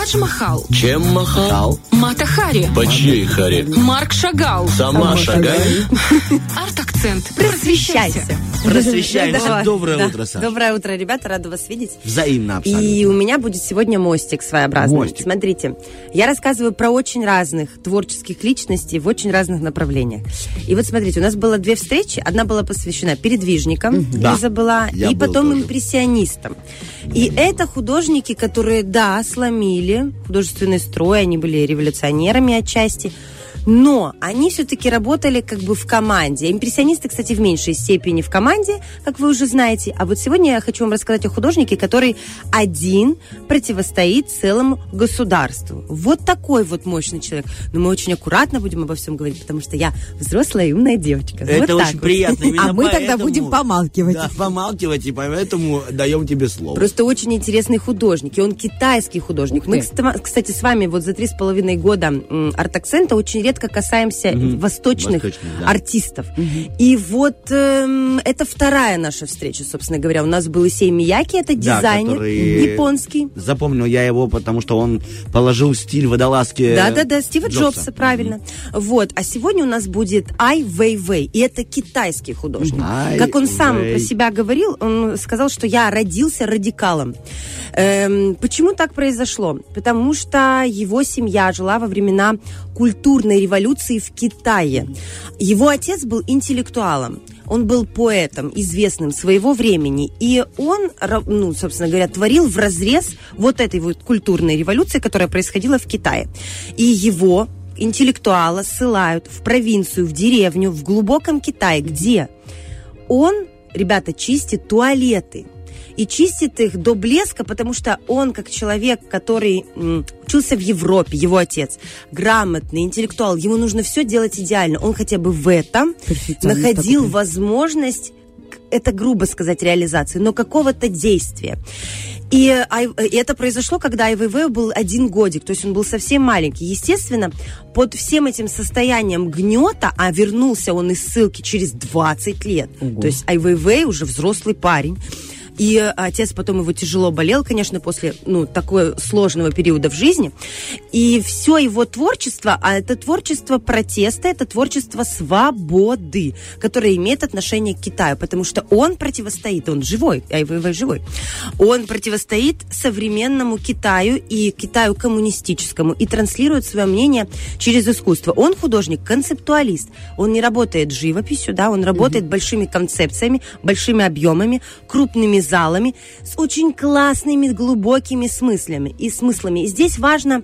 Тадж Махал, Чем махал? Мата Хари, По чьей харе? Марк Шагал, Сама шагай. арт-акцент. Просвещайся. Просвещаемся. Доброе Да. утро, Саша. Доброе утро, ребята, рада вас видеть. Взаимно абсолютно. И у меня будет сегодня мостик своеобразный. Мостик. Смотрите, я рассказываю про очень разных творческих личностей в очень разных направлениях. И вот смотрите, у нас было две встречи. Одна была посвящена передвижникам, Да. Лиза была, Я и был потом тоже. импрессионистам. И это художники, которые, да, сломили художественный строй, они были революционерами отчасти, но они все-таки работали как бы в команде. Импрессионисты, кстати, в меньшей степени в команде, как вы уже знаете. А вот сегодня я хочу вам рассказать о художнике, который один противостоит целому государству. Вот такой вот мощный человек. Но мы очень аккуратно будем обо всем говорить, потому что я взрослая и умная девочка. Это вот очень вот. приятно. Именно А мы тогда поэтому- будем помалкивать. Да, помалкивать, и поэтому даем тебе слово. Просто очень интересный художник, и он китайский художник. Мы, кстати, с вами вот за три с половиной года арт-акцента очень редко касаемся восточных Восточных, да. артистов. И вот эм, это вторая наша встреча, собственно говоря. У нас был Исей Мияки, это Да, дизайнер который- японский. Запомнил я его, потому что он положил стиль водолазки Да, да, да, Стива Джобса, Джобса. правильно. Вот. А сегодня у нас будет Ай Вэй Вэй. И это китайский художник. Ай как он сам Вэй. про себя говорил, он сказал, что я родился радикалом. Эм, почему так произошло? Потому что его семья жила во времена культурной революции в Китае. Его отец был интеллектуалом. Он был поэтом, известным своего времени. И он, ну, собственно говоря, творил в разрез вот этой вот культурной революции, которая происходила в Китае. И его интеллектуала ссылают в провинцию, в деревню, в глубоком Китае, где он, ребята, чистит туалеты. И чистит их до блеска, потому что он, как человек, который м, учился в Европе, его отец, грамотный, интеллектуал, ему нужно все делать идеально. Он хотя бы в этом находил такой. возможность, это грубо сказать, реализации, но какого-то действия. И, и это произошло, когда АйВВ был один годик, то есть он был совсем маленький. Естественно, под всем этим состоянием гнета, а вернулся он из ссылки через 20 лет, то есть АйВВ уже взрослый парень, и э, отец потом его тяжело болел, конечно, после ну, такого сложного периода в жизни. И все его творчество, а это творчество протеста, это творчество свободы, которое имеет отношение к Китаю, потому что он противостоит, он живой, Айвэйвэй живой, он противостоит современному Китаю и Китаю коммунистическому и транслирует свое мнение через искусство. Он художник-концептуалист, он не работает живописью, да, он работает большими концепциями, большими объемами, крупными залами, с очень классными, глубокими смыслями и смыслами. И здесь важно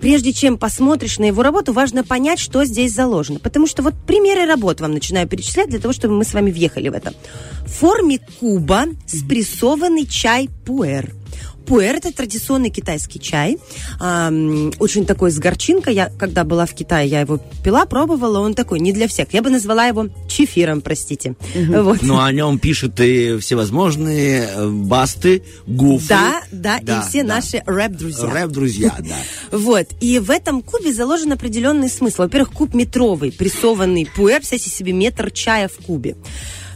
Прежде чем посмотришь на его работу, важно понять, что здесь заложено. Потому что вот примеры работ вам начинаю перечислять для того, чтобы мы с вами въехали в это. В форме куба спрессованный чай пуэр. Пуэр – это традиционный китайский чай, ам, очень такой с горчинкой. Я, когда была в Китае, я его пила, пробовала, он такой, не для всех. Я бы назвала его чефиром, простите. Вот. Ну, о нем пишут и всевозможные э, басты, гуфы. Да, да, и все наши рэп-друзья. Рэп-друзья, да. Вот. И в этом кубе заложен определенный смысл. Во-первых, куб метровый, прессованный пуэр, представьте себе метр чая в кубе.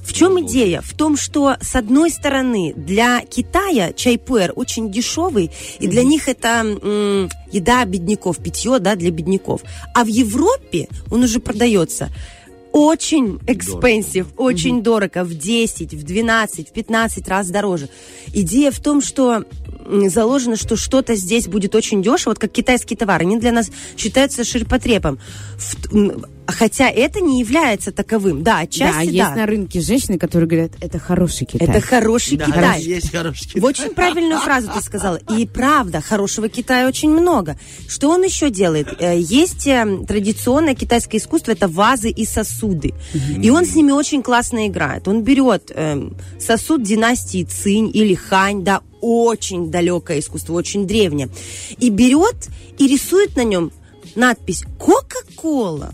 В чем идея? В том, что, с одной стороны, для Китая чай пуэр очень дешевый, и для них это м, еда бедняков, питье да, для бедняков. А в Европе он уже продается очень экспенсив, очень дорого, в 10, в 12, в 15 раз дороже. Идея в том, что заложено, что что-то здесь будет очень дешево, вот как китайские товары, они для нас считаются ширпотребом. В- Хотя это не является таковым. Да, Да, отчасти есть да. на рынке женщины, которые говорят, это хороший Китай. Это хороший Да, Китай. есть хороший В очень правильную фразу ты сказала. И правда, хорошего Китая очень много. Что он еще делает? Э, Есть э, традиционное китайское искусство, это вазы и сосуды. И он с ними очень классно играет. Он берет эм, сосуд династии Цинь или Хань, да, очень далекое искусство, очень древнее, и берет и рисует на нем надпись Кока-Кола.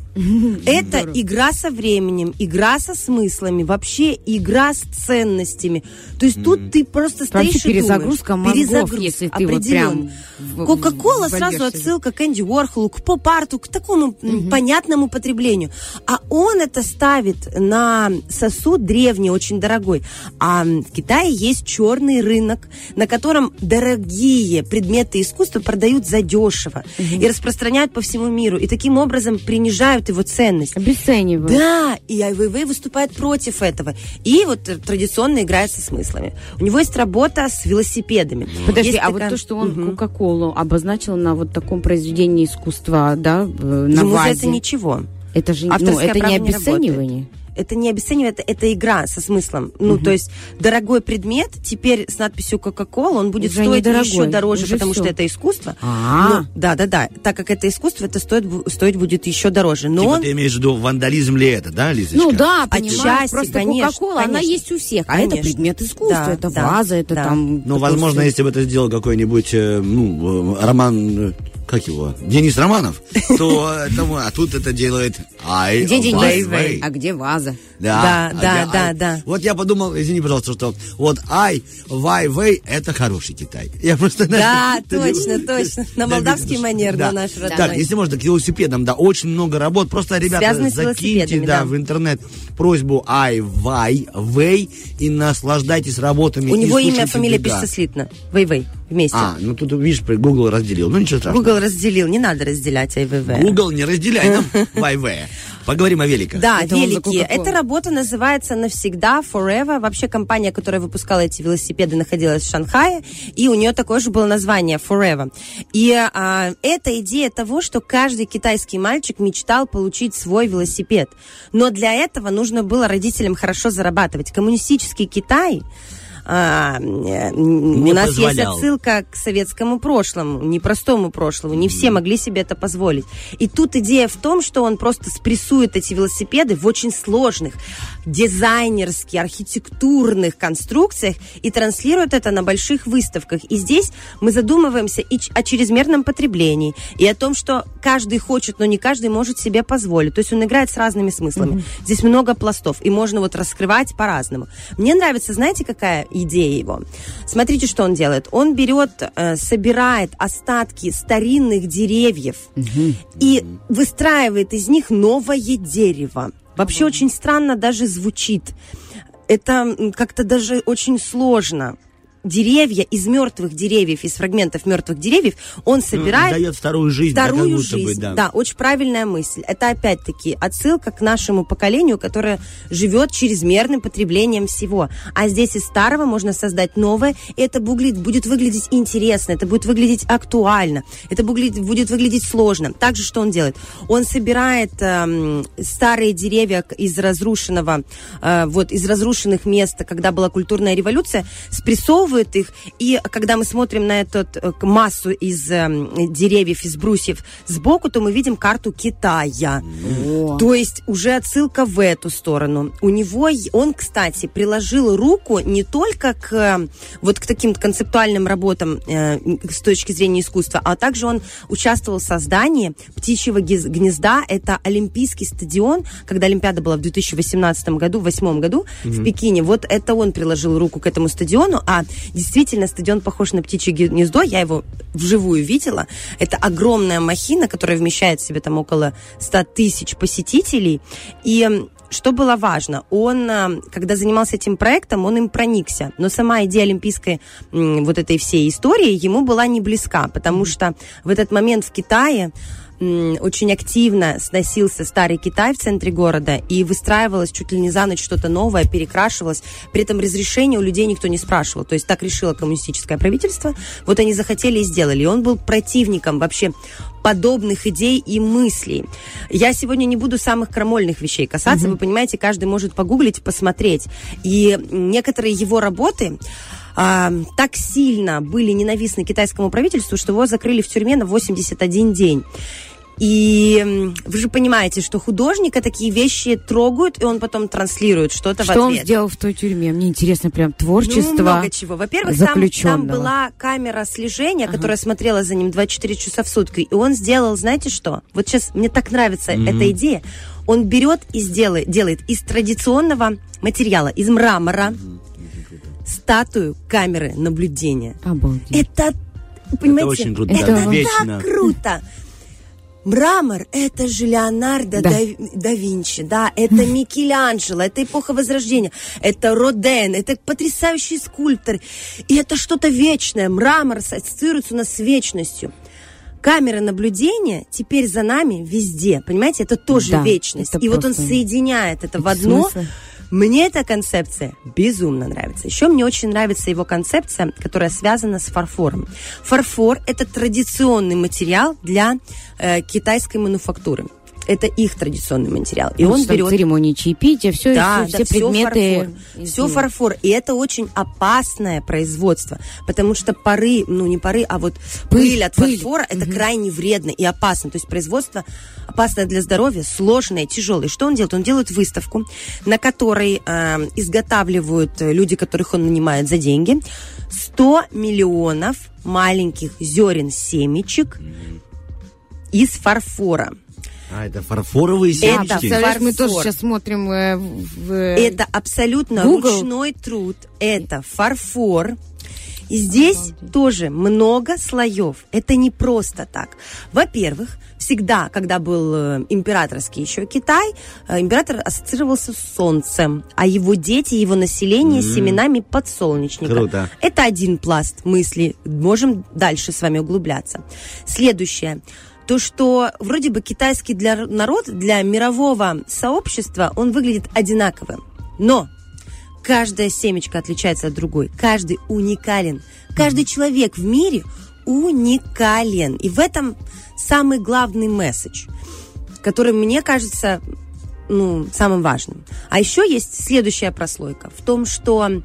Это игра со временем, игра со смыслами, вообще игра с ценностями. То есть тут ты просто стоишь Вообще и перезагрузка мозгов, Перезагрузка, если ты вот определенно. прям Кока-кола сразу отсылка к Энди Уорхолу, к поп-арту, к такому м, понятному потреблению. А он это ставит на сосуд древний, очень дорогой. А в Китае есть черный рынок, на котором дорогие предметы искусства продают задешево и распространяют по всему миру. И таким образом принижают его ценность. Обесценивают. Да, и АйВВ выступает против этого. И вот э, традиционно играет со смыслами. У него есть работа с велосипедами. Подожди, Есть а такая- вот то, что он. Кока-Колу обозначил на вот таком произведении искусства, да, э, на Ему за вазе, это ничего. это же ну, это не не работает. Это не обесценивание, это, это игра со смыслом. Ну, то есть дорогой предмет теперь с надписью Coca-Cola, он будет Уже стоить недорогой, еще дороже, уже потому всё. что это искусство. А. Да, да, да. Так как это искусство, это стоит, стоить будет еще дороже. Но Типа он ты имеешь в виду вандализм ли это, да, Лизочка? Ну да, понимаешь, Отчасти, просто конечно, Кока-Кола, она конечно. есть у всех, а это предмет искусства, Да, это да, ваза, это да. там... Ну, возможно, если бы это сделал какой-нибудь, э, ну, э, Роман, э, как его, Денис Романов, то это, мы- а тут это делает Ай, Где Денис? Вай, Вэй. А где ваза? Да, а да, я- да, да. Вот я подумал, извини, пожалуйста, что вот Ай, Вай, Вэй, это хороший Китай. Я просто... Да, точно, точно. На молдавский манер, да. на наш родной. Так, если можно, к велосипедам, да, очень много работ. Просто, ребята, закиньте, да, в интернет просьбу Ай, Вай, Вэй и наслаждайтесь работами. У него имя, фамилия пишется слитно. Вэй-вэй. Вместе. А, ну тут, видишь, Google разделил. Ну ничего страшного. Google разделил, не надо разделять АйВВ. Google не разделяй нам Вай-Вэй. Поговорим о великах. Да, Это. Coca-Cola. Эта работа называется «Навсегда», «Forever». Вообще компания, которая выпускала эти велосипеды, находилась в Шанхае, и у нее такое же было название «Forever». И а, это идея того, что каждый китайский мальчик мечтал получить свой велосипед. Но для этого нужно было родителям хорошо зарабатывать. Коммунистический Китай... а, у нас есть позволял. отсылка к советскому прошлому, непростому прошлому. Не все могли себе это позволить. И тут идея в том, что он просто спрессует эти велосипеды в очень сложных дизайнерских, архитектурных конструкциях и транслирует это на больших выставках. И здесь мы задумываемся и о чрезмерном потреблении, и о том, что каждый хочет, но не каждый может себе позволить. То есть он играет с разными смыслами. Здесь много пластов, и можно вот раскрывать по-разному. Мне нравится, знаете, какая идея его? Смотрите, что он делает. Он берет, э, собирает остатки старинных деревьев и выстраивает из них новое дерево. Вообще очень странно даже звучит. Это как-то даже очень сложно. Деревья из мертвых деревьев, из фрагментов мертвых деревьев, он собирает Дает вторую жизнь. вторую будто бы, жизнь. да. да, очень правильная мысль. Это опять-таки отсылка к нашему поколению, которое живет чрезмерным потреблением всего. А здесь из старого можно создать новое, и это будет, будет выглядеть интересно, это будет выглядеть актуально, это будет, будет выглядеть сложно. Также что он делает? Он собирает эм, старые деревья из разрушенного, э, вот из разрушенных мест, когда была культурная революция, спрессовывает их, и когда мы смотрим на эту э, массу из эм, деревьев, из брусьев сбоку, то мы видим карту Китая. О. То есть уже отсылка в эту сторону. У него, он, кстати, приложил руку не только к э, вот к таким концептуальным работам э, с точки зрения искусства, а также он участвовал в создании птичьего гнезда. Это Олимпийский стадион, когда Олимпиада была в 2018 году, в 2008 году в Пекине. Вот это он приложил руку к этому стадиону, а действительно стадион похож на птичье гнездо. Я его вживую видела. Это огромная махина, которая вмещает в себе там около 100 тысяч посетителей. И что было важно, он, э, когда занимался этим проектом, он им проникся. Но сама идея олимпийской вот этой всей истории ему была не близка, потому что в этот момент в Китае очень активно сносился старый Китай в центре города и выстраивалось чуть ли не за ночь что-то новое, перекрашивалось. При этом разрешения у людей никто не спрашивал. То есть так решило коммунистическое правительство. Вот они захотели и сделали. И он был противником вообще подобных идей и мыслей. Я сегодня не буду самых крамольных вещей касаться. Вы понимаете, каждый может погуглить, посмотреть. И некоторые его работы а, так сильно были ненавистны китайскому правительству, что его закрыли в тюрьме на 81 день. И вы же понимаете, что художника такие вещи трогают, и он потом транслирует что-то в Что он ответ. сделал в той тюрьме? Мне интересно прям творчество. Ну, много чего. Во-первых, там, там была камера слежения, которая смотрела за ним 24 часа в сутки. И он сделал, знаете что? Вот сейчас мне так нравится эта идея. Он берет и сделает, делает из традиционного материала, из мрамора, статую камеры наблюдения. Обалдеть. Это, понимаете, очень круто, это да, так круто. Мрамор – это же Леонардо Да. да. да Винчи, да, это Микеланджело, это эпоха Возрождения, это Роден, это потрясающий скульптор. И это что-то вечное. Мрамор ассоциируется у нас с вечностью. Камера наблюдения теперь за нами везде, понимаете, это тоже Да, вечность. это И вот он просто- соединяет это в Это одно. смысл. Мне эта концепция безумно нравится. Еще мне очень нравится его концепция, которая связана с фарфором. Фарфор – это традиционный материал для э, китайской мануфактуры. Это их традиционный материал. И Ну, он берет церемонии чаепития, все, да, все, да, все предметы. фарфор. Все фарфор. И это очень опасное производство, потому что пары, ну не пары, а вот Пыль, пыль, от пыль. фарфора это крайне вредно и опасно. То есть производство опасное для здоровья, сложное, тяжелое. Что он делает? Он делает выставку, на которой э, изготавливают э, люди, которых он нанимает за деньги, 100 миллионов маленьких зерен семечек из фарфора. А, это фарфоровые Это семечки? Представляешь, мы тоже фарфор. сейчас смотрим э, в... в- Это абсолютно Google. ручной труд. Это фарфор. И здесь тоже много слоев. Это не просто так. Во-первых, всегда, когда был э, императорский еще Китай, э, император ассоциировался с солнцем, а его дети, его население с семенами подсолнечника. Круто. Это один пласт мысли. Можем дальше с вами углубляться. Следующее. То, что вроде бы китайский для народ, для мирового сообщества, он выглядит одинаковым. Но каждая семечка отличается от другой. Каждый уникален. Каждый человек в мире уникален. И в этом самый главный месседж, который мне кажется ну, самым важным. А еще есть следующая прослойка в том, что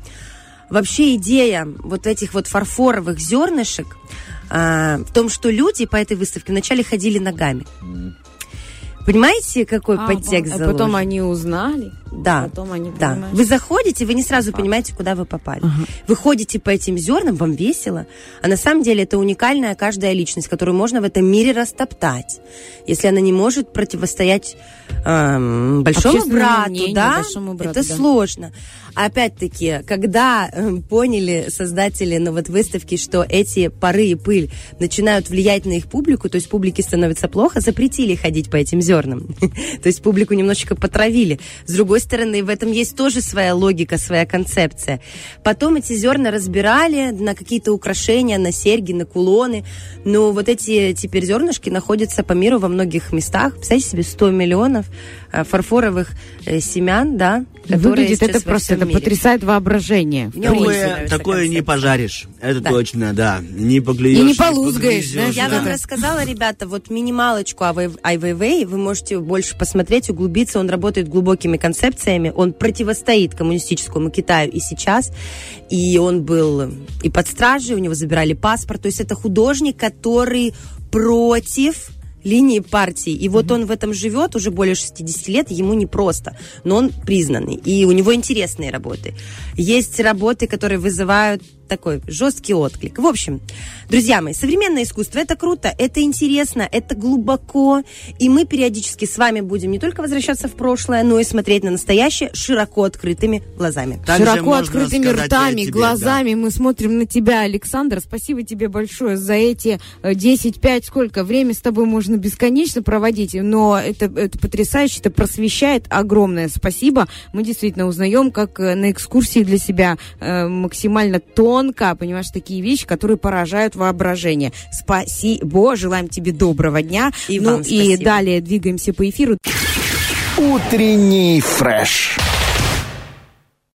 вообще идея вот этих вот фарфоровых зернышек а, в том, что люди по этой выставке вначале ходили ногами. Понимаете, какой А, подтекст а заложен? потом они узнали. Да. Потом они, да. понимаешь? Вы заходите, вы не сразу понимаете, куда вы попали. Вы ходите по этим зернам, вам весело. А на самом деле это уникальная каждая личность, которую можно в этом мире растоптать. Если она не может противостоять эм, большому брату, мнению, да, большому брату, это да. сложно. А Опять-таки, когда эм, поняли создатели ну, вот выставки, что эти пары и пыль начинают влиять на их публику, то есть публике становится плохо, запретили ходить по этим зернам. То есть публику немножечко потравили. С другой стороны, в этом есть тоже своя логика, своя концепция. Потом эти зерна разбирали на какие-то украшения, на серьги, на кулоны. Но вот эти теперь зернышки находятся по миру во многих местах. Представьте себе, 100 миллионов э, фарфоровых э, семян, да, Выглядит это просто, это потрясает воображение. Такое, такое не пожаришь. Это Да. точно, да. Не поклюешь. И не полузгаешь, подгрызешь, знаешь, Я да. вам рассказала, ребята, вот минималочку Weiwei. Вы можете больше посмотреть, углубиться. Он работает глубокими концепциями. Он противостоит коммунистическому Китаю и сейчас. И он был и под стражей, у него забирали паспорт. То есть это художник, который против линии партии. И вот он в этом живет уже более 60 лет, ему непросто, но он признанный. И у него интересные работы. Есть работы, которые вызывают такой жесткий отклик. В общем, друзья мои, современное искусство это круто, это интересно, это глубоко, и мы периодически с вами будем не только возвращаться в прошлое, но и смотреть на настоящее широко открытыми глазами. Также Широко открытыми ртами, тебе, глазами мы смотрим на тебя, Александр. Спасибо тебе большое за эти э, 10-5, сколько время с тобой можно бесконечно проводить, но это, это потрясающе, это просвещает. Огромное спасибо. Мы действительно узнаем, как э, на экскурсии для себя э, максимально тонко, понимаешь, такие вещи, которые поражают воображение. Спасибо, желаем тебе доброго дня. И ну вам и спасибо. далее двигаемся по эфиру. Утренний фреш.